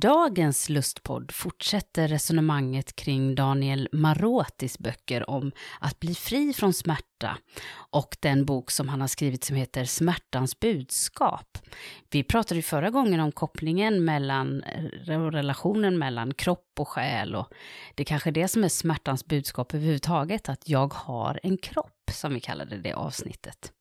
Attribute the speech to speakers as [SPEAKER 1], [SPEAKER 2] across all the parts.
[SPEAKER 1] Dagens lustpodd fortsätter resonemanget kring Daniel Marotis böcker om att bli fri från smärta och den bok som han har skrivit som heter Smärtans budskap. Vi pratade ju förra gången om kopplingen mellan eh, relationen mellan kropp och själ och det är kanske är det som är smärtans budskap överhuvudtaget, att jag har en kropp som vi kallade det avsnittet.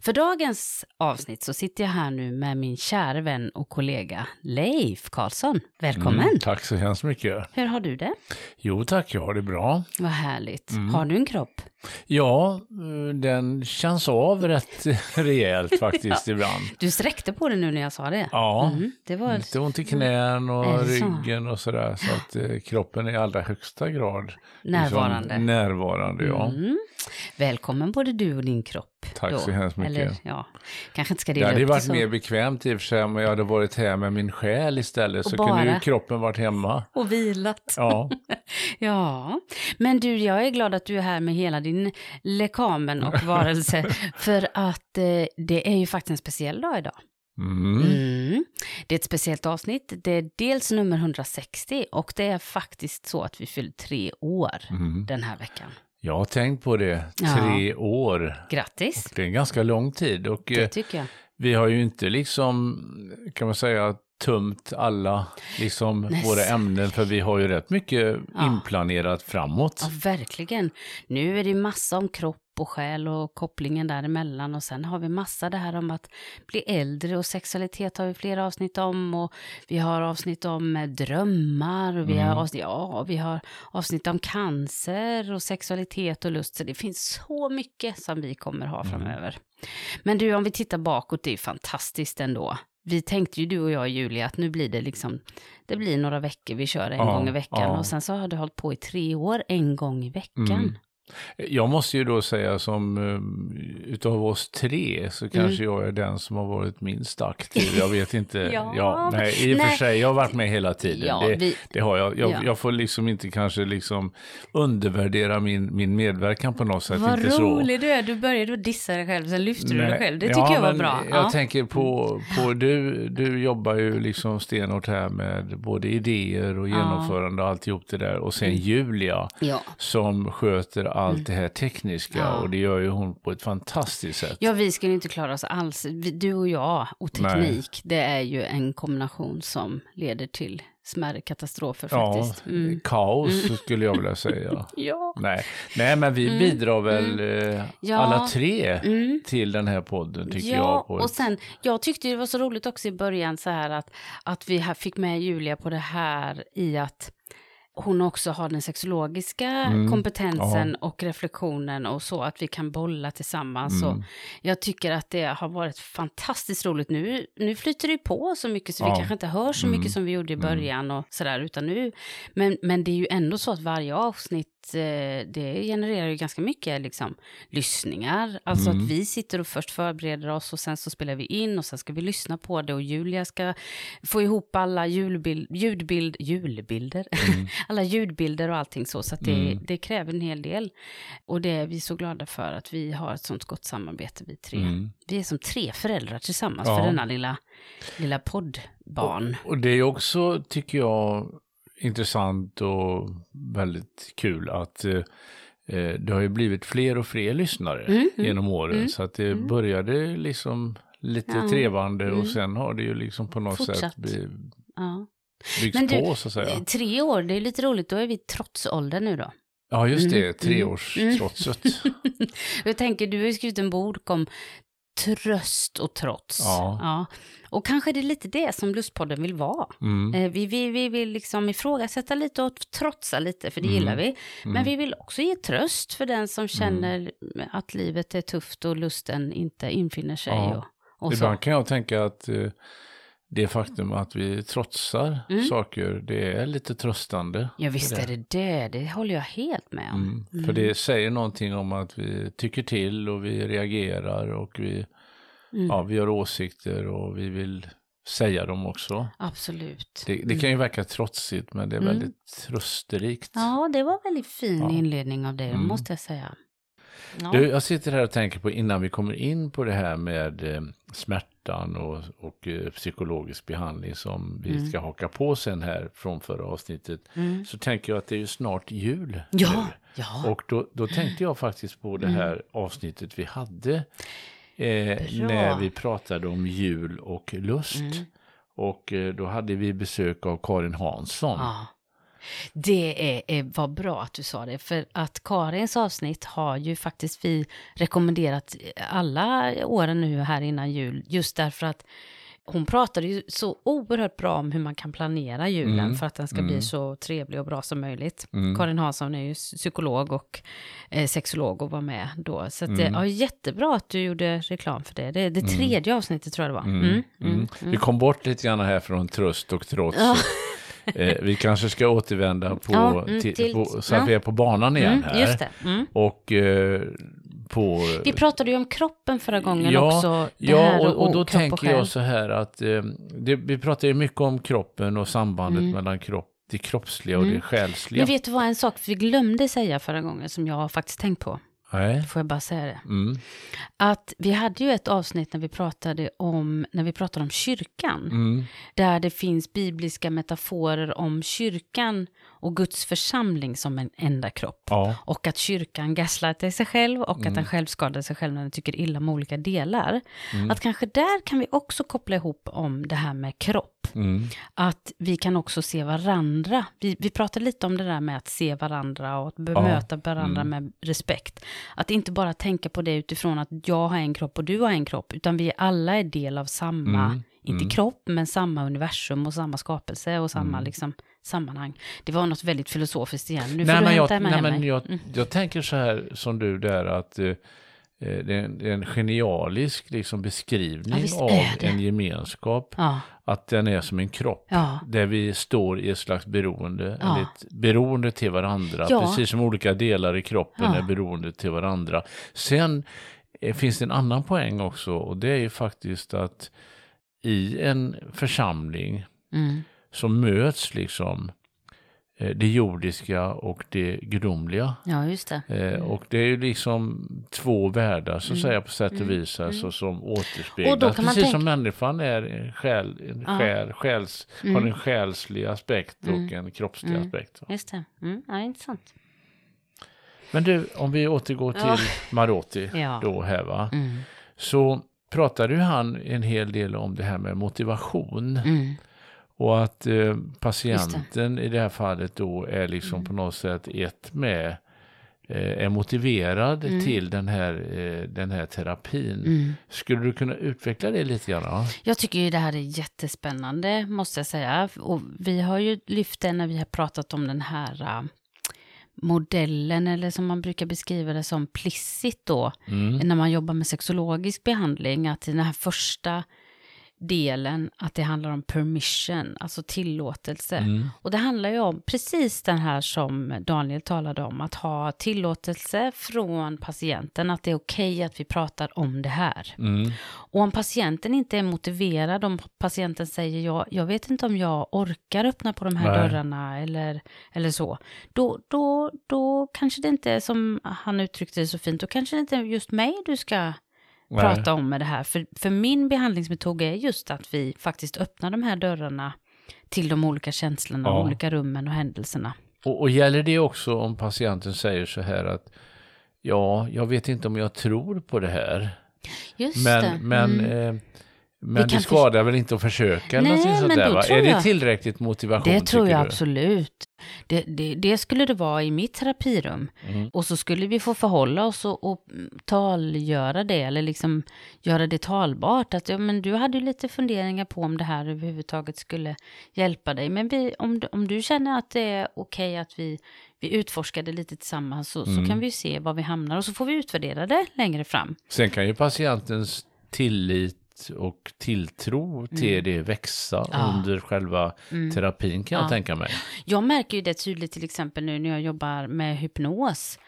[SPEAKER 1] För dagens avsnitt så sitter jag här nu med min kära vän och kollega Leif Karlsson. Välkommen! Mm,
[SPEAKER 2] tack så hemskt mycket.
[SPEAKER 1] Hur har du det?
[SPEAKER 2] Jo tack, jag har det bra.
[SPEAKER 1] Vad härligt. Mm. Har du en kropp?
[SPEAKER 2] Ja, den känns av rätt rejält faktiskt ja. ibland.
[SPEAKER 1] Du sträckte på det nu när jag sa det.
[SPEAKER 2] Ja, mm, det var lite ont i knän och ryggen och sådär. Så att eh, kroppen är i allra högsta grad
[SPEAKER 1] närvarande.
[SPEAKER 2] Liksom, närvarande, ja. Mm.
[SPEAKER 1] Välkommen både du och din kropp.
[SPEAKER 2] Tack då. så hemskt mycket. Eller,
[SPEAKER 1] ja, kanske inte ska dela
[SPEAKER 2] Det hade
[SPEAKER 1] upp
[SPEAKER 2] varit mer bekvämt i och för sig om jag hade varit här med min själ istället. Och så bara... kunde ju kroppen varit hemma.
[SPEAKER 1] Och vilat.
[SPEAKER 2] Ja.
[SPEAKER 1] ja, men du, jag är glad att du är här med hela din lekamen och varelse. för att eh, det är ju faktiskt en speciell dag idag.
[SPEAKER 2] Mm. Mm.
[SPEAKER 1] Det är ett speciellt avsnitt. Det är dels nummer 160 och det är faktiskt så att vi fyller tre år mm. den här veckan.
[SPEAKER 2] Jag har tänkt på det, tre ja. år.
[SPEAKER 1] Grattis!
[SPEAKER 2] Och det är en ganska lång tid. Och,
[SPEAKER 1] det tycker jag.
[SPEAKER 2] Vi har ju inte liksom, kan man säga, tömt alla liksom, våra ämnen för vi har ju rätt mycket ja. inplanerat framåt.
[SPEAKER 1] Ja, verkligen. Nu är det massa om kropp och själ och kopplingen däremellan och sen har vi massa det här om att bli äldre och sexualitet har vi flera avsnitt om och vi har avsnitt om drömmar och vi, mm. har, avsnitt, ja, vi har avsnitt om cancer och sexualitet och lust så det finns så mycket som vi kommer ha mm. framöver. Mm. Men du, om vi tittar bakåt, det är fantastiskt ändå vi tänkte ju du och jag Julia att nu blir det liksom, det blir några veckor vi kör en ja, gång i veckan ja. och sen så har det hållit på i tre år en gång i veckan. Mm.
[SPEAKER 2] Jag måste ju då säga som uh, utav oss tre så kanske mm. jag är den som har varit minst aktiv. Jag vet inte. ja, ja, nej, I och för sig, jag har varit med hela tiden. Ja, det, vi, det, har jag. Jag, ja. jag, får liksom inte kanske liksom undervärdera min, min medverkan på något sätt.
[SPEAKER 1] Vad
[SPEAKER 2] inte
[SPEAKER 1] rolig så. du är. Du började dissa dig själv, sen lyfte du dig själv. Det tycker jag var bra.
[SPEAKER 2] Jag tänker på, på du, du jobbar ju liksom stenhårt här med både idéer och genomförande och alltihop det där. Och sen mm. Julia som sköter allt mm. det här tekniska ja. och det gör ju hon på ett fantastiskt sätt.
[SPEAKER 1] Ja, vi skulle inte klara oss alls. Du och jag och teknik, Nej. det är ju en kombination som leder till smärre katastrofer faktiskt.
[SPEAKER 2] Ja, mm. kaos mm. skulle jag vilja säga.
[SPEAKER 1] ja.
[SPEAKER 2] Nej. Nej, men vi mm. bidrar väl mm. eh, ja. alla tre till den här podden tycker ja, jag.
[SPEAKER 1] Ja, och sen, jag tyckte det var så roligt också i början så här att, att vi fick med Julia på det här i att hon också har den sexologiska mm, kompetensen ja. och reflektionen och så att vi kan bolla tillsammans. Mm. Och jag tycker att det har varit fantastiskt roligt. Nu, nu flyter det på så mycket så ja. vi kanske inte hör så mycket mm. som vi gjorde i mm. början och sådär, utan nu, men, men det är ju ändå så att varje avsnitt Eh, det genererar ju ganska mycket liksom, lyssningar. Alltså mm. att vi sitter och först förbereder oss och sen så spelar vi in och sen ska vi lyssna på det och Julia ska få ihop alla julbild, ljudbild, julbilder, mm. alla ljudbilder och allting så. Så att det, mm. det, kräver en hel del. Och det är vi så glada för att vi har ett sånt gott samarbete vi tre. Mm. Vi är som tre föräldrar tillsammans ja. för denna lilla, lilla poddbarn.
[SPEAKER 2] Och, och det är också, tycker jag, intressant och väldigt kul att eh, eh, det har ju blivit fler och fler lyssnare mm, mm, genom åren. Mm, så att det mm. började liksom lite ja, trevande och mm. sen har det ju liksom på något Fortsatt. sätt blivit, ja. byggts Men du, på så att säga.
[SPEAKER 1] Tre år, det är lite roligt, då är vi trotsålder nu då.
[SPEAKER 2] Ja, just det, treårstrotset.
[SPEAKER 1] Jag tänker, du har ju skrivit en bok om tröst och trots. Ja. ja. Och kanske det är lite det som Lustpodden vill vara. Mm. Eh, vi, vi, vi vill liksom ifrågasätta lite och trotsa lite, för det mm. gillar vi. Men mm. vi vill också ge tröst för den som känner mm. att livet är tufft och lusten inte infinner sig. Ja. Och, och
[SPEAKER 2] Ibland kan jag tänka att eh, det faktum att vi trotsar mm. saker, det är lite tröstande.
[SPEAKER 1] Ja visst är det det, det håller jag helt med om. Mm.
[SPEAKER 2] Mm. För det säger någonting om att vi tycker till och vi reagerar och vi, mm. ja, vi har åsikter och vi vill säga dem också.
[SPEAKER 1] Absolut.
[SPEAKER 2] Det, det kan ju mm. verka trotsigt men det är mm. väldigt trösterikt.
[SPEAKER 1] Ja, det var väldigt fin ja. inledning av det, måste jag säga.
[SPEAKER 2] Ja. Du, jag sitter här och tänker på innan vi kommer in på det här med eh, smärtan och, och eh, psykologisk behandling som vi mm. ska haka på sen här från förra avsnittet. Mm. Så tänker jag att det är ju snart jul.
[SPEAKER 1] Ja, ja.
[SPEAKER 2] Och då, då tänkte jag faktiskt på det här mm. avsnittet vi hade eh, när vi pratade om jul och lust. Mm. Och eh, då hade vi besök av Karin Hansson. Ja.
[SPEAKER 1] Det är, är, var bra att du sa det, för att Karins avsnitt har ju faktiskt vi rekommenderat alla åren nu här innan jul, just därför att hon pratade ju så oerhört bra om hur man kan planera julen mm. för att den ska mm. bli så trevlig och bra som möjligt. Mm. Karin Hansson är ju psykolog och eh, sexolog och var med då. Så att, mm. ja, jättebra att du gjorde reklam för det. Det det mm. tredje avsnittet tror jag det var. Mm.
[SPEAKER 2] Vi kom bort lite grann här från tröst och trots. Ja. Eh, vi kanske ska återvända på, ja, mm, till, till, på så att ja. vi är på banan igen mm, här. Mm. Och eh, på...
[SPEAKER 1] Vi pratade ju om kroppen förra gången
[SPEAKER 2] ja,
[SPEAKER 1] också.
[SPEAKER 2] Ja, och, och, och då tänker jag så här att eh, det, vi pratar ju mycket om kroppen och sambandet mm. mellan kropp det kroppsliga och det mm. själsliga.
[SPEAKER 1] Men vet du vad en sak vi glömde säga förra gången som jag har faktiskt tänkt på? Nej. Får jag bara säga det? Mm. Att vi hade ju ett avsnitt när vi pratade om, när vi pratade om kyrkan. Mm. Där det finns bibliska metaforer om kyrkan och Guds församling som en enda kropp. Ja. Och att kyrkan gaslightar sig själv och mm. att den själv skadar sig själv när den tycker illa om olika delar. Mm. Att kanske där kan vi också koppla ihop om det här med kropp. Mm. Att vi kan också se varandra. Vi, vi pratade lite om det där med att se varandra och att bemöta ja. varandra mm. med respekt. Att inte bara tänka på det utifrån att jag har en kropp och du har en kropp, utan vi alla är del av samma, mm. inte mm. kropp, men samma universum och samma skapelse och samma mm. liksom, sammanhang. Det var något väldigt filosofiskt igen. Nu
[SPEAKER 2] nej, får du hämta jag, nej, men jag, mm. jag tänker så här som du där att Eh, det är, en, det är en genialisk liksom beskrivning ja, av en gemenskap. Ja. Att den är som en kropp. Ja. Där vi står i ett slags beroende. Ja. Ett beroende till varandra. Precis som olika delar i kroppen är beroende till varandra. Sen eh, finns det en annan poäng också. Och det är ju faktiskt att i en församling mm. så möts liksom Eh, det jordiska och det gudomliga.
[SPEAKER 1] Ja, just det.
[SPEAKER 2] Eh, mm. Och det är ju liksom två världar så att mm. säga på sätt och mm. vis alltså, mm. som återspeglas. Precis tänka... som människan är en själ, en själ, själs, mm. har en själslig aspekt och mm. en kroppslig mm. aspekt.
[SPEAKER 1] Just det, mm. ja, intressant.
[SPEAKER 2] Men du, om vi återgår till ja. Marotti ja. då här va. Så pratade ju han en hel del om det här med motivation. Och att eh, patienten det. i det här fallet då är liksom mm. på något sätt ett med eh, är motiverad mm. till den här, eh, den här terapin. Mm. Skulle du kunna utveckla det lite grann?
[SPEAKER 1] Jag tycker ju det här är jättespännande, måste jag säga. Och vi har ju lyft det när vi har pratat om den här uh, modellen, eller som man brukar beskriva det som plissit då, mm. när man jobbar med sexologisk behandling, att i den här första delen att det handlar om permission, alltså tillåtelse. Mm. Och det handlar ju om precis den här som Daniel talade om, att ha tillåtelse från patienten, att det är okej okay att vi pratar om det här. Mm. Och om patienten inte är motiverad, om patienten säger jag, jag vet inte om jag orkar öppna på de här Nej. dörrarna eller, eller så, då, då, då kanske det inte är som han uttryckte det så fint, då kanske det inte är just mig du ska Nej. prata om med det här. För, för min behandlingsmetod är just att vi faktiskt öppnar de här dörrarna till de olika känslorna, ja. olika rummen och händelserna.
[SPEAKER 2] Och, och gäller det också om patienten säger så här att ja, jag vet inte om jag tror på det här.
[SPEAKER 1] Just
[SPEAKER 2] men,
[SPEAKER 1] det.
[SPEAKER 2] Men, mm. eh, men det, det skadar väl inte att försöka? Nej, sånt där, va? Är det tillräckligt motivation?
[SPEAKER 1] Det tror jag du? absolut. det, det, det, skulle det vara i mitt terapirum. Mm. Och så skulle vi få förhålla oss och, och talgöra det, eller liksom göra det talbart. Att ja, men du hade ju lite funderingar på om det här överhuvudtaget skulle hjälpa dig. Men vi, om, om du känner att det är okej okay att vi, vi utforskar det lite tillsammans så, mm. så kan vi se var vi hamnar och så får vi utvärdera det längre fram.
[SPEAKER 2] Sen kan ju patientens tillit och tilltro till mm. det växa ja. under själva mm. terapin kan ja. jag tänka mig.
[SPEAKER 1] Jag märker ju det tydligt till exempel nu när jag jobbar med hypnos.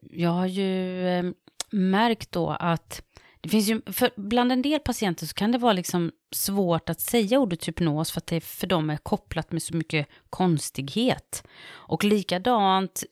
[SPEAKER 1] Jag har ju eh, märkt då att det finns ju, för bland en del patienter så kan det vara liksom svårt att säga ordet hypnos för att det för dem är kopplat med så mycket konstighet. Och likadant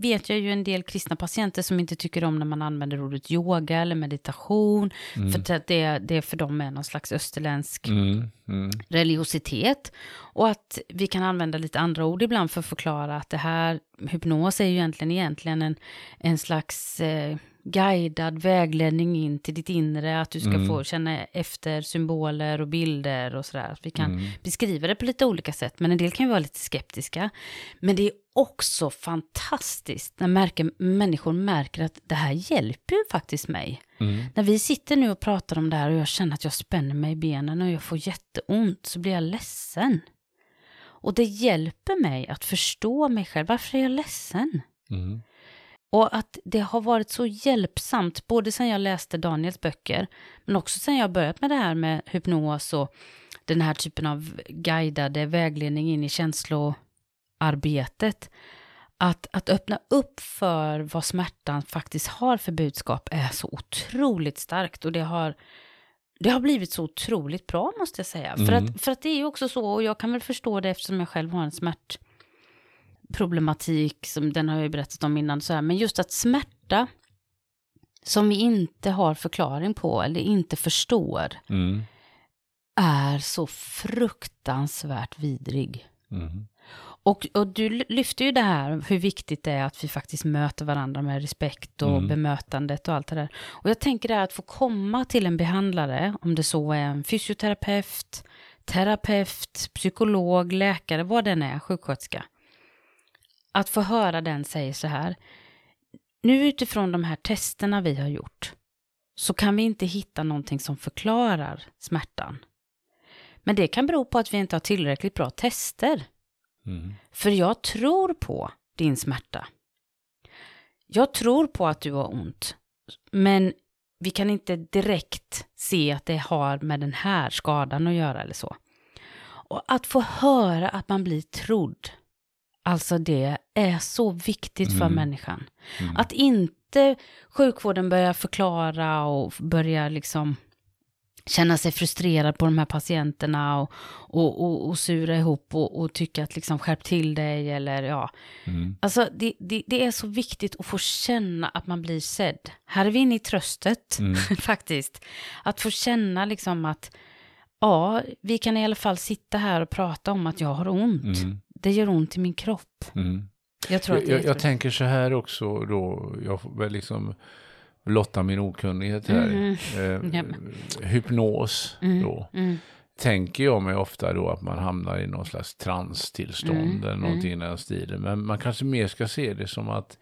[SPEAKER 1] vet jag ju en del kristna patienter som inte tycker om när man använder ordet yoga eller meditation. Mm. För att det, det för dem är någon slags österländsk mm. Mm. religiositet. Och att vi kan använda lite andra ord ibland för att förklara att det här, hypnos är ju egentligen, egentligen en, en slags eh, guidad vägledning in till ditt inre, att du ska mm. få känna efter symboler och bilder och sådär. Vi kan mm. beskriva det på lite olika sätt, men en del kan ju vara lite skeptiska. Men det är också fantastiskt när märker, människor märker att det här hjälper ju faktiskt mig. Mm. När vi sitter nu och pratar om det här och jag känner att jag spänner mig i benen och jag får jätteont så blir jag ledsen. Och det hjälper mig att förstå mig själv. Varför är jag ledsen? Mm. Och att det har varit så hjälpsamt, både sedan jag läste Daniels böcker, men också sedan jag börjat med det här med hypnos och den här typen av guidade vägledning in i känsloarbetet. Att, att öppna upp för vad smärtan faktiskt har för budskap är så otroligt starkt och det har, det har blivit så otroligt bra måste jag säga. Mm. För, att, för att det är ju också så, och jag kan väl förstå det eftersom jag själv har en smärt problematik, som den har jag ju berättat om innan, så här, men just att smärta som vi inte har förklaring på eller inte förstår mm. är så fruktansvärt vidrig. Mm. Och, och, du lyfter ju det här hur viktigt det är att vi faktiskt möter varandra med respekt och mm. bemötandet och allt det där. Och jag tänker det här att få komma till en behandlare, om det så är en fysioterapeut, terapeut, psykolog, läkare, vad den är, sjuksköterska att få höra den säga så här. Nu utifrån de här testerna vi har gjort så kan vi inte hitta någonting som förklarar smärtan. Men det kan bero på att vi inte har tillräckligt bra tester. Mm. För jag tror på din smärta. Jag tror på att du har ont. Men vi kan inte direkt se att det har med den här skadan att göra eller så. Och att få höra att man blir trodd Alltså det är så viktigt mm. för människan. Mm. Att inte sjukvården börjar förklara och börjar liksom känna sig frustrerad på de här patienterna och, och, och, och sura ihop och, och tycka att liksom skärp till dig eller ja. Mm. Alltså det, det, det, är så viktigt att få känna att man blir sedd. Här är vi inne i tröstet mm. faktiskt. Att få känna liksom att ja, vi kan i alla fall sitta här och prata om att jag har ont. Mm det gör ont i min kropp. Mm.
[SPEAKER 2] Jag, tror att jag, jag tänker så här också då, jag får väl liksom blotta min okunnighet här. Mm. Eh, hypnos mm. då. Mm. Tänker jag mig ofta då att man hamnar i någon slags transtillstånd mm. eller någonting mm. i den stilen. Men man kanske mer ska se det som att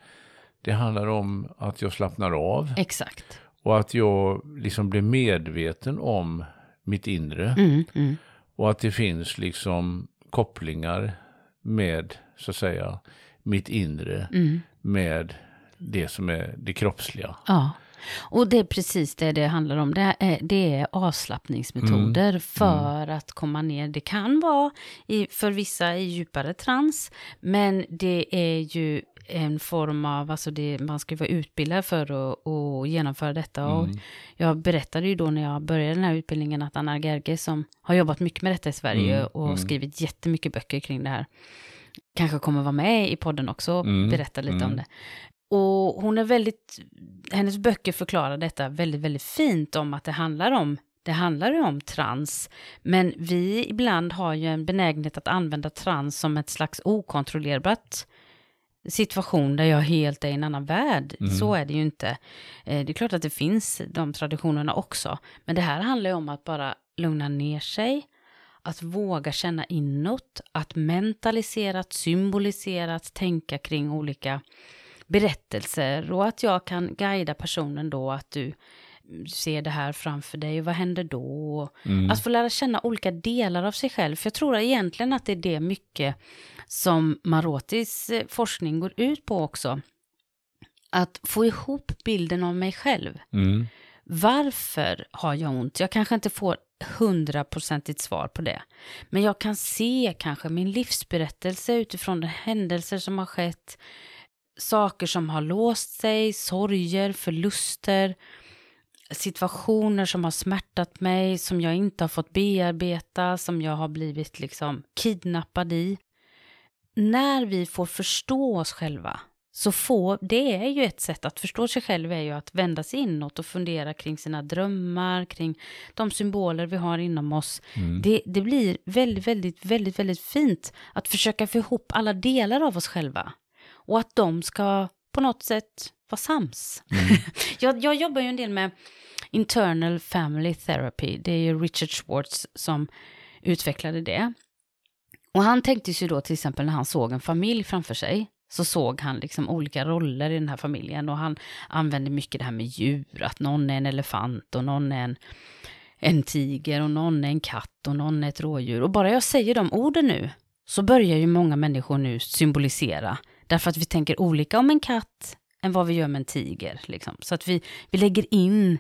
[SPEAKER 2] det handlar om att jag slappnar av.
[SPEAKER 1] Exakt.
[SPEAKER 2] Och att jag liksom blir medveten om mitt inre. Mm. Och att det finns liksom kopplingar med, så att säga, mitt inre mm. med det som är det kroppsliga.
[SPEAKER 1] Ja. Och det är precis det det handlar om. Det är, det är avslappningsmetoder mm. för mm. att komma ner. Det kan vara i, för vissa i djupare trans, men det är ju en form av, alltså det, man ska vara utbildad för att, att genomföra detta. Mm. Och jag berättade ju då när jag började den här utbildningen att Anna Gerge som har jobbat mycket med detta i Sverige mm. och mm. skrivit jättemycket böcker kring det här, kanske kommer vara med i podden också och mm. berätta lite om mm. det. Och hon är väldigt, hennes böcker förklarar detta väldigt, väldigt fint om att det handlar om det handlar ju om trans, men vi ibland har ju en benägenhet att använda trans som ett slags okontrollerbart situation där jag helt är i en annan värld. Mm. Så är det ju inte. Eh, det är klart att det finns de traditionerna också, men det här handlar ju om att bara lugna ner sig, att våga känna inåt, att mentalisera, att symbolisera, att tänka kring olika berättelser och att jag kan guida personen då att du ser det här framför dig, vad händer då? Mm. Att få lära känna olika delar av sig själv, för jag tror egentligen att det är det mycket som Marotis eh, forskning går ut på också. Att få ihop bilden av mig själv. Mm. Varför har jag ont? Jag kanske inte får hundraprocentigt svar på det. Men jag kan se kanske min livsberättelse utifrån de händelser som har skett, saker som har låst sig, sorger, förluster, situationer som har smärtat mig, som jag inte har fått bearbeta, som jag har blivit liksom kidnappad i. När vi får förstå oss själva, så få, det är ju ett sätt att förstå sig själv är ju att vända sig inåt och fundera kring sina drömmar, kring de symboler vi har inom oss. Mm. Det, det blir väldigt, väldigt, väldigt, väldigt fint att försöka få ihop alla delar av oss själva. Och att de ska på något sätt vara sams. Mm. jag, jag jobbar ju en del med internal family therapy. Det är ju Richard Schwartz som utvecklade det. Och han tänkte sig då till exempel när han såg en familj framför sig så såg han liksom olika roller i den här familjen och han använde mycket det här med djur, att någon är en elefant och någon är en, en tiger och någon är en katt och någon är ett rådjur. Och bara jag säger de orden nu så börjar ju många människor nu symbolisera, därför att vi tänker olika om en katt än vad vi gör med en tiger. Liksom. Så att vi, vi lägger in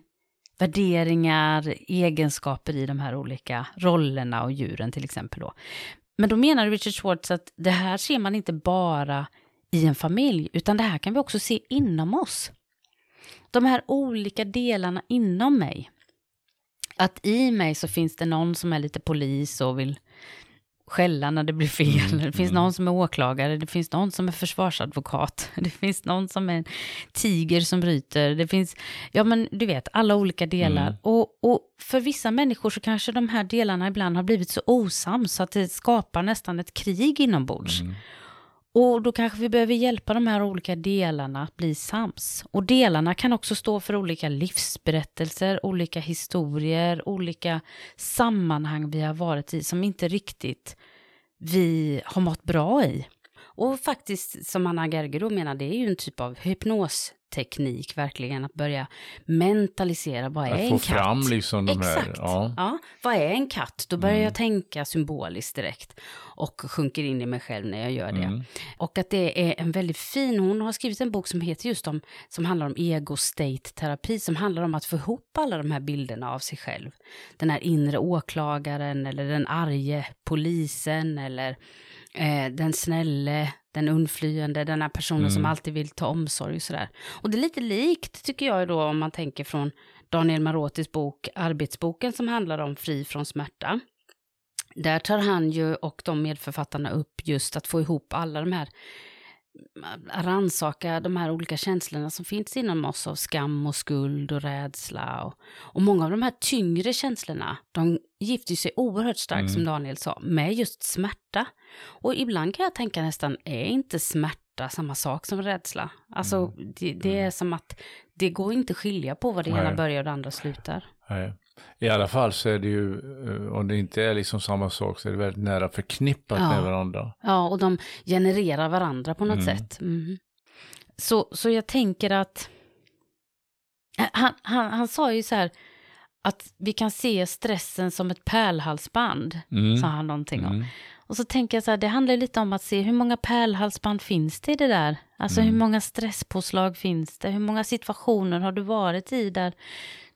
[SPEAKER 1] värderingar, egenskaper i de här olika rollerna och djuren till exempel. Då. Men då menar Richard Schwartz att det här ser man inte bara i en familj, utan det här kan vi också se inom oss. De här olika delarna inom mig. Att i mig så finns det någon som är lite polis och vill skälla när det blir fel. Mm, det finns mm. någon som är åklagare, det finns någon som är försvarsadvokat, det finns någon som är en tiger som bryter, det finns, ja men du vet, alla olika delar. Mm. Och, och för vissa människor så kanske de här delarna ibland har blivit så osams så att det skapar nästan ett krig inombords. Mm. Och då kanske vi behöver hjälpa de här olika delarna att bli sams. Och delarna kan också stå för olika livsberättelser, olika historier, olika sammanhang vi har varit i som inte riktigt vi har mått bra i. Och faktiskt, som Anna Gerger då menar, det är ju en typ av hypnos hypnosteknik verkligen, att börja mentalisera, vad är att en katt? Få
[SPEAKER 2] fram liksom de
[SPEAKER 1] Exakt.
[SPEAKER 2] här,
[SPEAKER 1] ja. ja. Vad är en katt? Då börjar mm. jag tänka symboliskt direkt och sjunker in i mig själv när jag gör det. Mm. Och att det är en väldigt fin, hon har skrivit en bok som heter just om, som handlar om ego-state-terapi, som handlar om att få ihop alla de här bilderna av sig själv. Den här inre åklagaren eller den arge polisen eller eh, den snälle, den undflyende, den här personen mm. som alltid vill ta omsorg och sådär. Och det är lite likt tycker jag då om man tänker från Daniel Marotis bok Arbetsboken som handlar om fri från smärta. Där tar han ju och de medförfattarna upp just att få ihop alla de här rannsaka de här olika känslorna som finns inom oss av skam och skuld och rädsla. Och, och många av de här tyngre känslorna, de gifter sig oerhört starkt, mm. som Daniel sa, med just smärta. Och ibland kan jag tänka nästan, är inte smärta samma sak som rädsla? Alltså, mm. det, det, är mm. som att det går inte att skilja på vad det ena börjar och det andra slutar.
[SPEAKER 2] Nej. I alla fall så är det ju, eh, om det inte är liksom samma sak, så är det väldigt nära förknippat ja. med varandra.
[SPEAKER 1] Ja, och de genererar varandra på något mm. sätt. Mm. Så, så jag tänker att, eh, han, han, han sa ju så här, att vi kan se stressen som ett pärlhalsband, mm. sa han någonting om. Mm. Och så tänker jag så här, det handlar lite om att se hur många pärlhalsband finns det i det där? Alltså hur mm. många stresspåslag finns det? Hur många situationer har du varit i där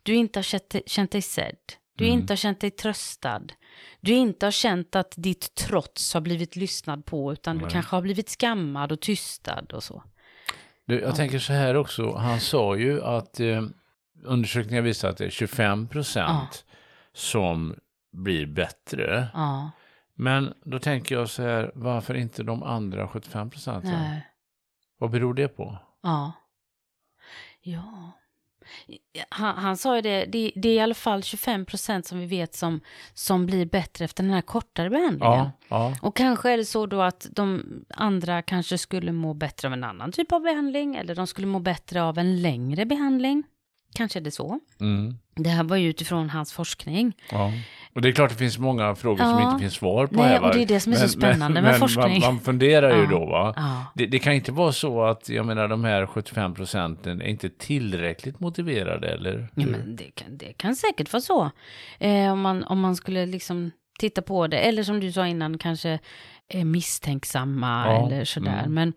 [SPEAKER 1] du inte har känt, känt dig sedd, du mm. inte har känt dig tröstad, du inte har känt att ditt trots har blivit lyssnad på, utan Nej. du kanske har blivit skammad och tystad och så.
[SPEAKER 2] Du, jag ja. tänker så här också, han sa ju att eh, undersökningar visar att det är 25 procent ja. som blir bättre. Ja. Men då tänker jag så här, varför inte de andra 75 procenten? Vad beror det på?
[SPEAKER 1] Ja. Ja. Han, han sa ju det, det, det, är i alla fall 25 procent som vi vet som, som blir bättre efter den här kortare behandlingen. Ja, ja. Och kanske är det så då att de andra kanske skulle må bättre av en annan typ av behandling, eller de skulle må bättre av en längre behandling. Kanske är det så. Mm. Det här var ju utifrån hans forskning. Ja.
[SPEAKER 2] Och det är klart det finns många frågor ja. som inte finns svar på
[SPEAKER 1] Nej,
[SPEAKER 2] här.
[SPEAKER 1] Och det är det som är men, så spännande men, med men forskning.
[SPEAKER 2] Man, man funderar ju då va. Ja. Det, det, kan inte vara så att, jag menar de här 75 procenten är inte tillräckligt motiverade eller?
[SPEAKER 1] Ja, men det kan, det kan säkert vara så. Eh, om, man, om man skulle liksom titta på det, eller som du sa innan, kanske är misstänksamma ja. eller sådär. Mm. Men,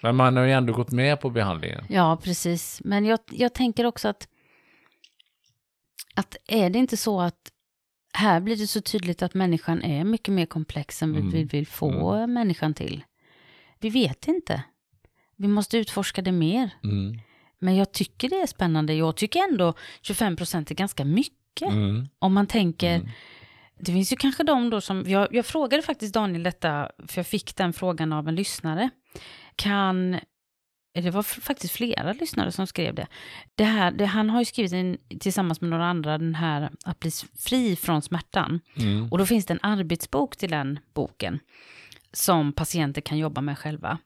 [SPEAKER 2] men man har ju ändå gått med på behandlingen.
[SPEAKER 1] Ja, precis. Men jag, jag tänker också att, att är det inte så att här blir det så tydligt att människan är mycket mer komplex än mm. vi vill få mm. människan till. Vi vet inte. Vi måste utforska det mer. Mm. Men jag tycker det är spännande. Jag tycker ändå 25 procent är ganska mycket. Mm. Om man tänker, mm. det finns ju kanske de då som, jag, jag frågade faktiskt Daniel detta, för jag fick den frågan av en lyssnare. Kan det var faktiskt flera lyssnare som skrev det. det, här, det han har ju skrivit in, tillsammans med några andra den här att bli fri från smärtan. Mm. Och då finns det en arbetsbok till den boken som patienter kan jobba med själva.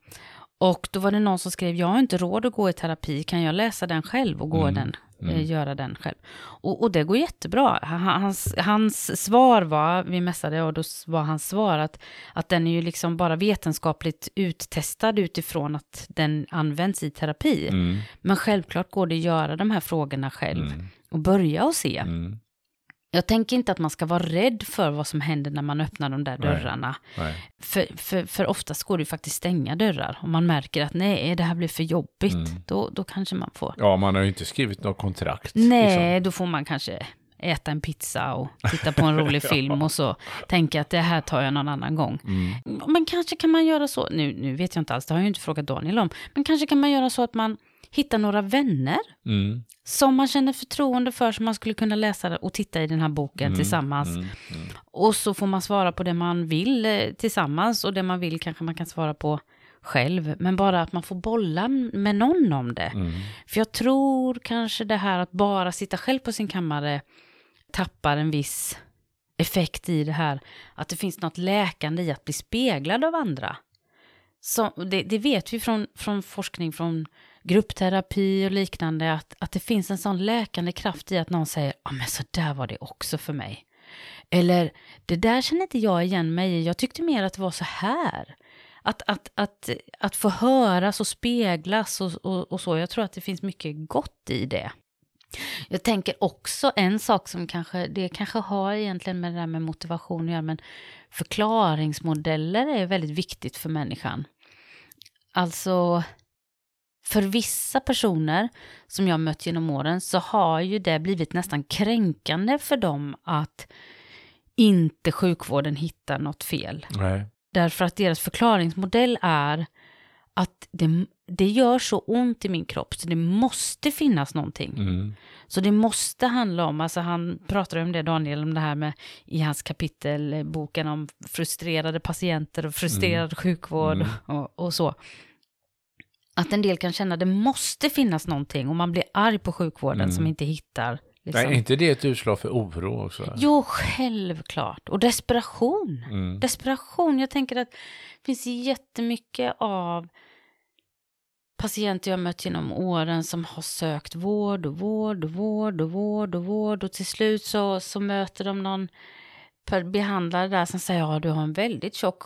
[SPEAKER 1] Och då var det någon som skrev, jag har inte råd att gå i terapi, kan jag läsa den själv och gå mm. den Mm. Eh, göra den själv. Och, och, det går jättebra. Hans, hans svar var, vi mässade och då var hans svar att, att den är ju liksom bara vetenskapligt uttestad utifrån att den används i terapi. Mm. Men självklart går det att göra de här frågorna själv mm. och börja och se. Mm. Jag tänker inte att man ska vara rädd för vad som händer när man öppnar de där dörrarna. Nej. För, för, för oftast går det ju faktiskt stänga dörrar. Om man märker att nej, det här blir för jobbigt, mm. då, då kanske man får...
[SPEAKER 2] Ja, man har ju inte skrivit något kontrakt.
[SPEAKER 1] Nej, liksom. då får man kanske äta en pizza och titta på en rolig film och så tänka att det här tar jag någon annan gång. Mm. Men kanske kan man göra så, nu, nu vet jag inte alls, det har jag ju inte frågat Daniel om, men kanske kan man göra så att man hitta några vänner mm. som man känner förtroende för, som man skulle kunna läsa och titta i den här boken mm. tillsammans. Mm. mm. Och så får man svara på det man vill eh, tillsammans och det man vill kanske man kan svara på själv, men bara att man får bolla med någon om det. Mm. För jag tror kanske det här att bara sitta själv på sin kammare tappar en viss effekt i det här, att det finns något läkande i att bli speglad av andra. Så det, det vet vi från, från forskning från gruppterapi och liknande, att, att det finns en sån läkande kraft i att någon säger, ja men så där var det också för mig. Eller, det där känner inte jag igen mig i, jag tyckte mer att det var så här. Att, att, att, att få höras och speglas och, och, och så, jag tror att det finns mycket gott i det. Jag tänker också en sak som kanske, det kanske har egentligen med det där med motivation att göra, men förklaringsmodeller är väldigt viktigt för människan. Alltså, för vissa personer som jag mött genom åren så har ju det blivit nästan kränkande för dem att inte sjukvården hittar något fel. Nej. Därför att deras förklaringsmodell är att det, det gör så ont i min kropp så det måste finnas någonting. Mm. Så det måste handla om, alltså han pratar om det Daniel, om det här med i hans kapitel, boken om frustrerade patienter och frustrerad mm. sjukvård mm. Och, och så att en del kan känna att det måste finnas någonting och man blir arg på sjukvården mm. som inte hittar.
[SPEAKER 2] Liksom. Nej, är inte det ett utslag för oro också?
[SPEAKER 1] Jo, självklart. Och desperation. Mm. Desperation. Jag tänker att det finns jättemycket av patienter jag mött genom åren som har sökt vård och vård och vård och vård och vård och till slut så, så möter de någon behandlare där som säger ja du har en väldigt tjock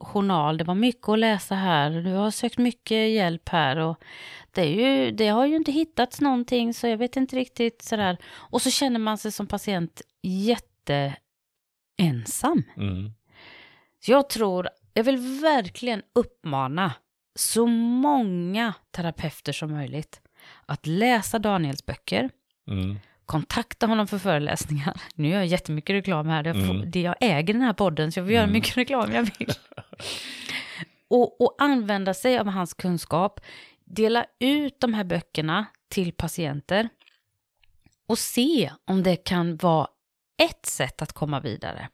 [SPEAKER 1] journal, det var mycket att läsa här, du har sökt mycket hjälp här och det, är ju, det har ju inte hittats någonting så jag vet inte riktigt sådär. Och så känner man sig som patient jätteensam. Mm. Så jag tror, jag vill verkligen uppmana så många terapeuter som möjligt att läsa Daniels böcker. Mm kontakta honom för föreläsningar. Nu gör jag jättemycket reklam här, jag, får, mm. det, jag äger den här podden så jag får göra mm. mycket reklam jag vill. och, och använda sig av hans kunskap, dela ut de här böckerna till patienter och se om det kan vara ett sätt att komma vidare.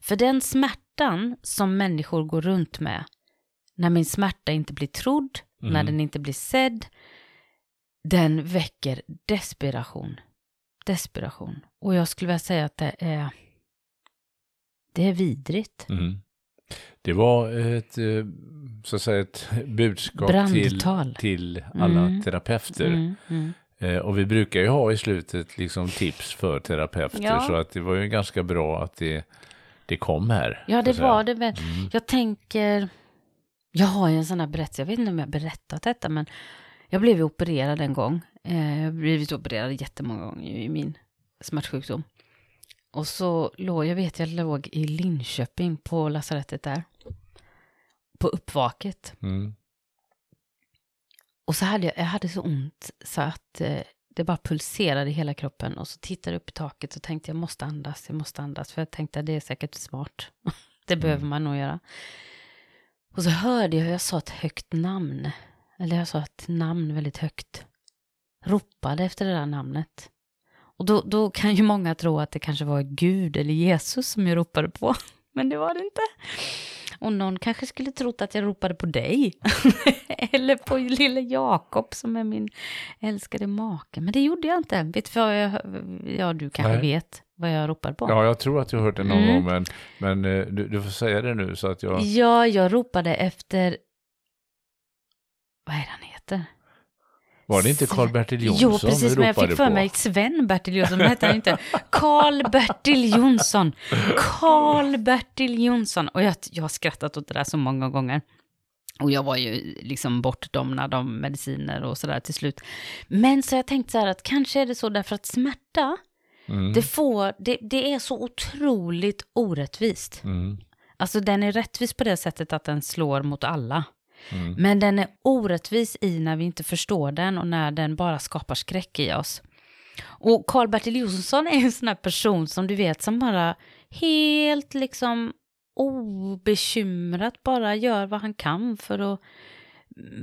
[SPEAKER 1] För den smärtan som människor går runt med, när min smärta inte blir trodd, mm. när den inte blir sedd, den väcker desperation desperation. Och jag skulle vilja säga att det är, det är vidrigt. Mm.
[SPEAKER 2] Det var ett, eh, så att säga, ett budskap till, till alla mm. terapeuter. Mm. Mm. Eh, och vi brukar ju ha i slutet liksom tips för terapeuter, ja. så att det var ju ganska bra att det, det kom här.
[SPEAKER 1] Ja, det var det. Mm. Jag tänker, jag har ju en sån här berättelse, jag vet inte om jag berättat detta, men jag blev opererad en gång. Eh, blivit opererad jättemånga gånger i min smärtsjukdom. Och så låg, jag vet jag låg i Linköping på lasarettet där. På uppvaket. Mm. Och så hade jag, jag hade så ont så att eh, det bara pulserade i hela kroppen. Och så tittade jag upp i taket och tänkte jag måste andas, jag måste andas. För jag tänkte att det är säkert smart. det mm. behöver man nog göra. Och så hörde jag hur jag sa ett högt namn. Eller jag sa ett namn väldigt högt. Ropade efter det där namnet. Och då, då kan ju många tro att det kanske var Gud eller Jesus som jag ropade på. Men det var det inte. Och någon kanske skulle trott att jag ropade på dig. Eller på lille Jakob som är min älskade make. Men det gjorde jag inte. Vet du vad jag, ja du kanske Nej. vet vad jag ropade på?
[SPEAKER 2] Ja, jag tror att jag har hört det någon mm. gång, men, men eh, du, du, får säga det nu så att jag...
[SPEAKER 1] Ja, jag ropade efter... Vad är det han heter?
[SPEAKER 2] Var det inte Karl-Bertil Jonsson
[SPEAKER 1] Jo, precis, men jag fick för mig Sven-Bertil Jonsson, men hette han inte. Karl-Bertil Jonsson. Karl-Bertil Jonsson. Och jag, jag har skrattat åt det där så många gånger. Och jag var ju liksom bortdomnad av mediciner och sådär till slut. Men så jag tänkte så här att kanske är det så därför att smärta, mm. det, får, det, det, är så otroligt orättvist. Mm. Alltså den är rättvis på det sättet att den slår mot alla. Mm. Men den är orättvis i när vi inte förstår den och när den bara skapar skräck i oss. Och Karl-Bertil Jonsson är en sån här person som du vet som bara helt liksom obekymrat bara gör vad han kan för att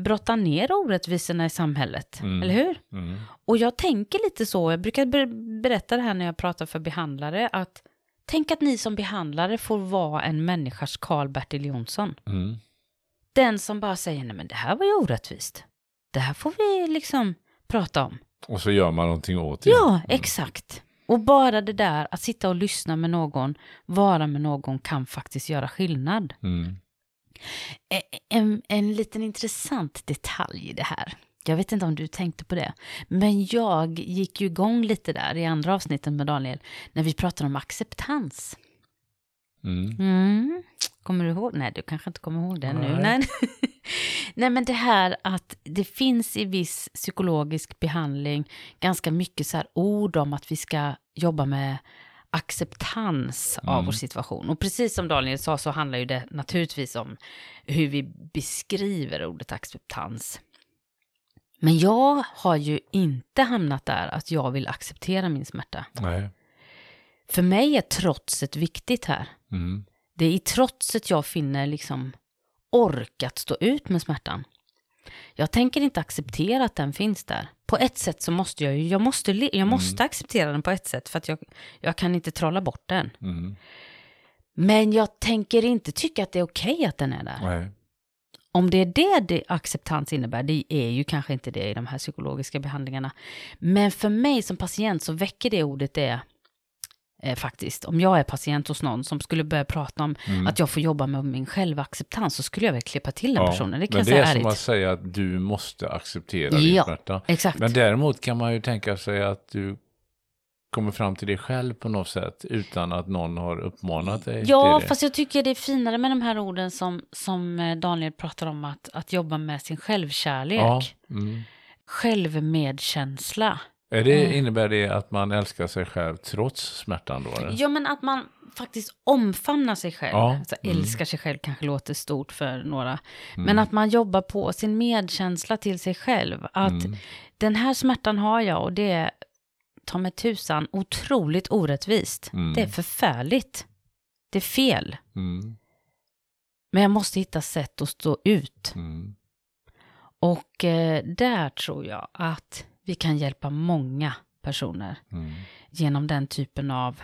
[SPEAKER 1] brotta ner orättvisorna i samhället. Mm. Eller hur? Mm. Och jag tänker lite så, jag brukar berätta det här när jag pratar för behandlare, att tänk att ni som behandlare får vara en människas Karl-Bertil Jonsson. Mm. Den som bara säger, nej men det här var ju orättvist. Det här får vi liksom prata om.
[SPEAKER 2] Och så gör man någonting åt det.
[SPEAKER 1] Ja, mm. exakt. Och bara det där att sitta och lyssna med någon, vara med någon kan faktiskt göra skillnad. Mm. En, en liten intressant detalj i det här. Jag vet inte om du tänkte på det. Men jag gick ju igång lite där i andra avsnittet med Daniel. När vi pratade om acceptans. Mm. Mm. Kommer du ihåg? Nej, du kanske inte kommer ihåg det Nej. nu. Nej. Nej, men det här att det finns i viss psykologisk behandling ganska mycket så här ord om att vi ska jobba med acceptans mm. av vår situation. Och precis som Daniel sa så handlar ju det naturligtvis om hur vi beskriver ordet acceptans. Men jag har ju inte hamnat där att jag vill acceptera min smärta.
[SPEAKER 2] Nej.
[SPEAKER 1] För mig är trotset viktigt här. Mm. Det är i trotset jag finner liksom orkat stå ut med smärtan. Jag tänker inte acceptera att den finns där. På ett sätt så måste jag ju, jag måste, jag mm. måste mm. acceptera den på ett sätt för att jag, jag kan inte trolla bort den. Mm. Men jag tänker inte tycka att det är okej okay att den är där.
[SPEAKER 2] Nej.
[SPEAKER 1] Om det är det, det acceptans innebär, det är ju kanske inte det i de här psykologiska behandlingarna. Men för mig som patient så väcker det ordet det eh, faktiskt. Om jag är patient hos någon som skulle börja prata om mm. att jag får jobba med min självacceptans så skulle jag väl klippa till den ja, personen. Det kan
[SPEAKER 2] men
[SPEAKER 1] det är
[SPEAKER 2] ärligt. som att säga att du måste acceptera ja, din smärta.
[SPEAKER 1] Exakt.
[SPEAKER 2] Men däremot kan man ju tänka sig att du kommer fram till det själv på något sätt utan att någon har uppmanat dig
[SPEAKER 1] Ja, fast jag tycker det är finare med de här orden som, som eh, Daniel pratar om, att, att jobba med sin självkärlek. Ja, mm. Självmedkänsla.
[SPEAKER 2] Är det, mm. Innebär det att man älskar sig själv trots smärtan då? Eller?
[SPEAKER 1] Ja, men att man faktiskt omfamnar sig själv. Ja. Alltså, mm. Älskar sig själv kanske låter stort för några. Mm. Men att man jobbar på sin medkänsla till sig själv. Att mm. den här smärtan har jag och det är, ta mig tusan, otroligt orättvist. Mm. Det är förfärligt. Det är fel. Mm. Men jag måste hitta sätt att stå ut. Och eh, där tror jag att vi kan hjälpa många personer mm. genom den typen av...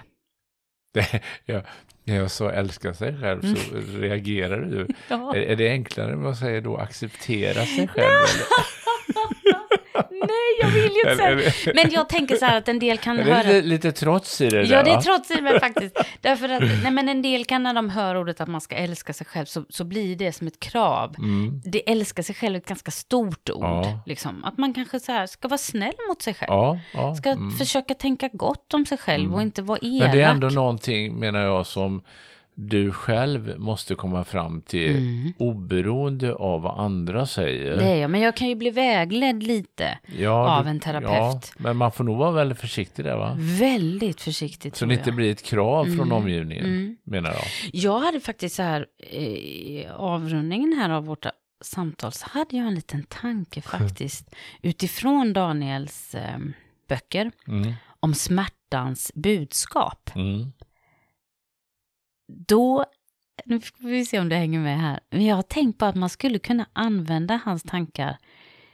[SPEAKER 2] Det, ja, när jag så älskar sig själv så mm. reagerar du. ja. är, är, det enklare med att säga då acceptera sig själv?
[SPEAKER 1] Nej, jag vill ju inte säga Men jag tänker så här att en del kan
[SPEAKER 2] är
[SPEAKER 1] höra...
[SPEAKER 2] Det lite, lite trots i det där,
[SPEAKER 1] Ja, det är trots i det faktiskt. Därför att, nej men en del kan när de hör ordet att man ska älska sig själv så, så blir det som ett krav. Mm. Det älska sig själv är ett ganska stort ord. Ja. Liksom. Att man kanske så här ska vara snäll mot sig själv. Ja, ja, ska mm. försöka tänka gott om sig själv mm. och inte vara elak.
[SPEAKER 2] Men det är ändå någonting, menar jag, som du själv måste komma fram till mm. oberoende av vad andra säger.
[SPEAKER 1] Det är jag, men jag kan ju bli vägledd lite ja, av en terapeut. Ja,
[SPEAKER 2] men man får nog vara väldigt försiktig där va?
[SPEAKER 1] Väldigt försiktig
[SPEAKER 2] Så det inte blir ett krav mm. från omgivningen, mm. menar jag.
[SPEAKER 1] Jag hade faktiskt så här, i avrundningen här av vårt samtal så hade jag en liten tanke faktiskt utifrån Daniels eh, böcker mm. om smärtans budskap. Då, nu får vi se om det hänger med här, men jag har tänkt på att man skulle kunna använda hans tankar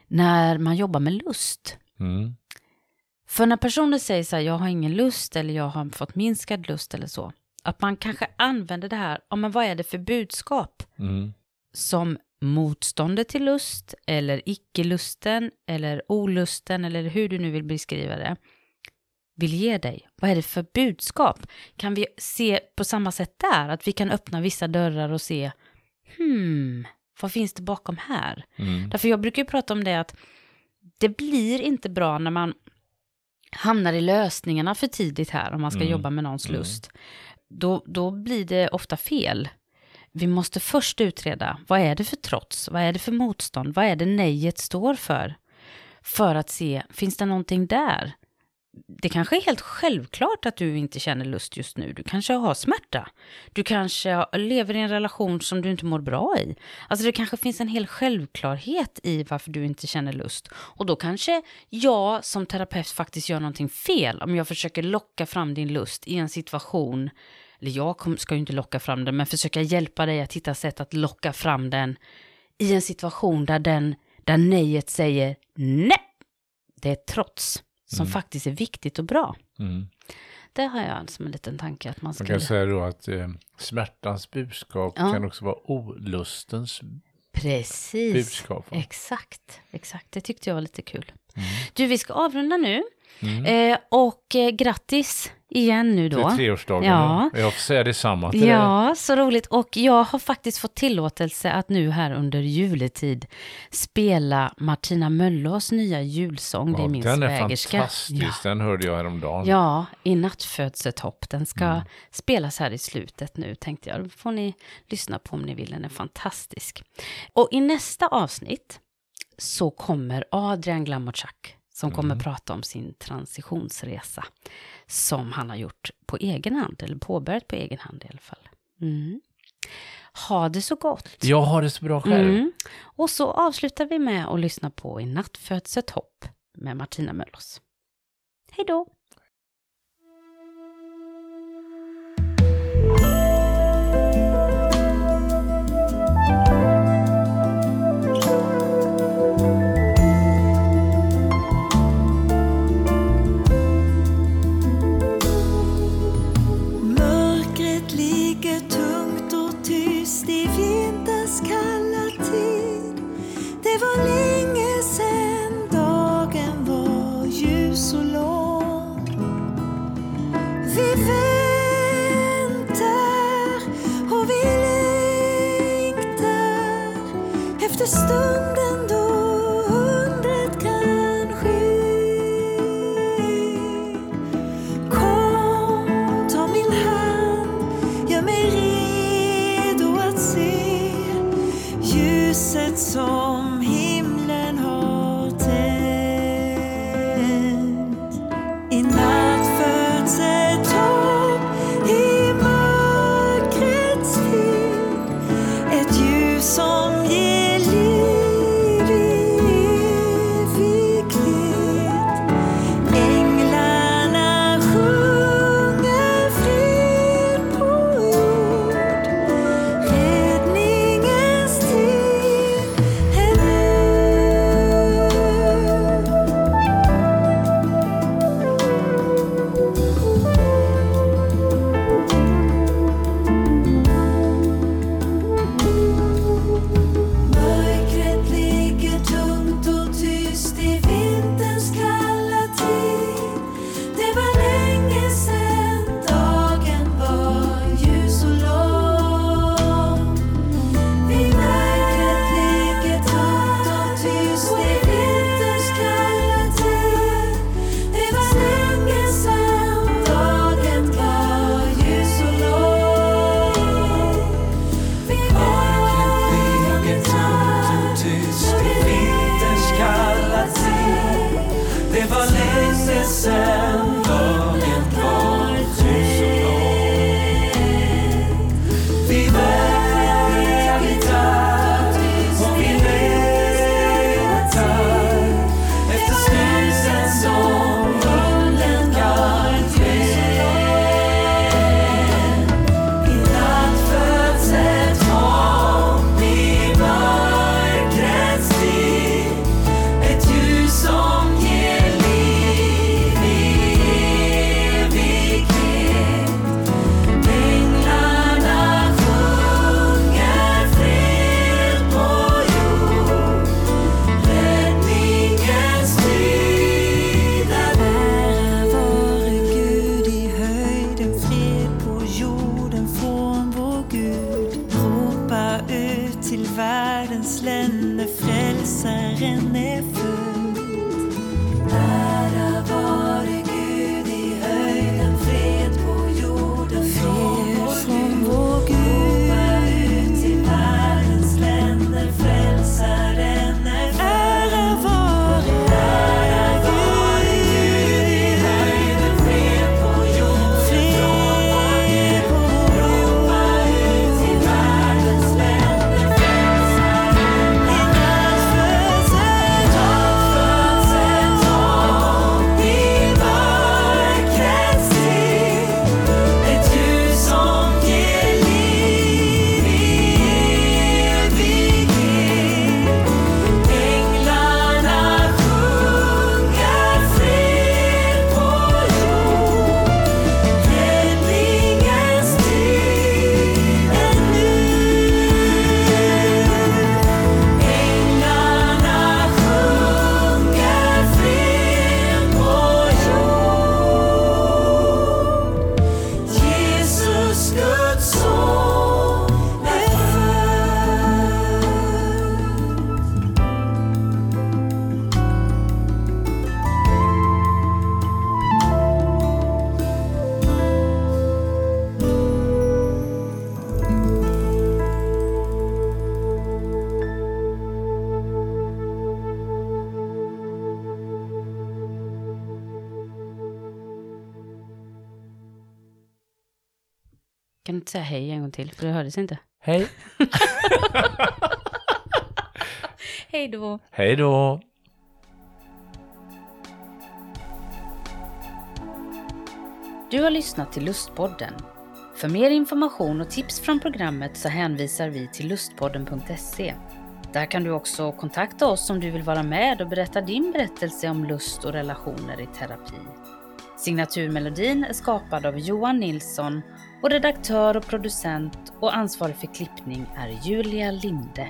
[SPEAKER 1] när man jobbar med lust. Mm. För när personer säger så här, jag har ingen lust eller jag har fått minskad lust eller så, att man kanske använder det här, ja men vad är det för budskap? Mm. Som motståndet till lust eller icke-lusten eller olusten eller hur du nu vill beskriva det vill ge dig? Vad är det för budskap? Kan vi se på samma sätt där, att vi kan öppna vissa dörrar och se, hmm, vad finns det bakom här? Mm. Därför jag brukar ju prata om det att det blir inte bra när man hamnar i lösningarna för tidigt här, om man ska mm. jobba med någons mm. lust. Då, då blir det ofta fel. Vi måste först utreda, vad är det för trots? Vad är det för motstånd? Vad är det nejet står för? För att se, finns det någonting där? Det kanske är helt självklart att du inte känner lust just nu. Du kanske har smärta. Du kanske lever i en relation som du inte mår bra i. Alltså det kanske finns en hel självklarhet i varför du inte känner lust. Och då kanske jag som terapeut faktiskt gör någonting fel om jag försöker locka fram din lust i en situation eller jag ska ju inte locka fram den, men försöka hjälpa dig att hitta sätt att locka fram den i en situation där den, där nejet säger nej, det är trots som mm. faktiskt är viktigt och bra. Mm. Det har jag som en liten tanke att man ska...
[SPEAKER 2] Man kan säga då att eh, smärtans budskap ja. kan också vara olustens
[SPEAKER 1] Precis.
[SPEAKER 2] budskap.
[SPEAKER 1] Exakt, exakt. Det tyckte jag var lite kul. Mm. Du, vi ska avrunda nu. Mm. Eh, och eh, grattis igen nu då.
[SPEAKER 2] Till treårsdagen. Ja. Jag får säga detsamma till
[SPEAKER 1] Ja, dig. så roligt. Och jag har faktiskt fått tillåtelse att nu här under juletid spela Martina Möllås nya julsång. Ja, det är min
[SPEAKER 2] den
[SPEAKER 1] svägerska.
[SPEAKER 2] Den är fantastisk, ja. den hörde jag häromdagen.
[SPEAKER 1] Ja, i nattfödsetopp. Den ska mm. spelas här i slutet nu tänkte jag. Då får ni lyssna på om ni vill, den är fantastisk. Och i nästa avsnitt så kommer Adrian Glamotchak som kommer mm. prata om sin transitionsresa som han har gjort på egen hand, eller påbörjat på egen hand i alla fall. Mm. Ha det så gott!
[SPEAKER 2] Jag har det så bra själv. Mm.
[SPEAKER 1] Och så avslutar vi med att lyssna på I natt föds ett hopp med Martina Möllers. Hej då! Kan du inte säga hej en gång till? För det hördes inte.
[SPEAKER 2] Hej.
[SPEAKER 1] Hej då.
[SPEAKER 2] Hej då.
[SPEAKER 1] Du har lyssnat till Lustpodden. För mer information och tips från programmet så hänvisar vi till lustpodden.se. Där kan du också kontakta oss om du vill vara med och berätta din berättelse om lust och relationer i terapi. Signaturmelodin är skapad av Johan Nilsson och redaktör och producent och ansvarig för klippning är Julia Linde.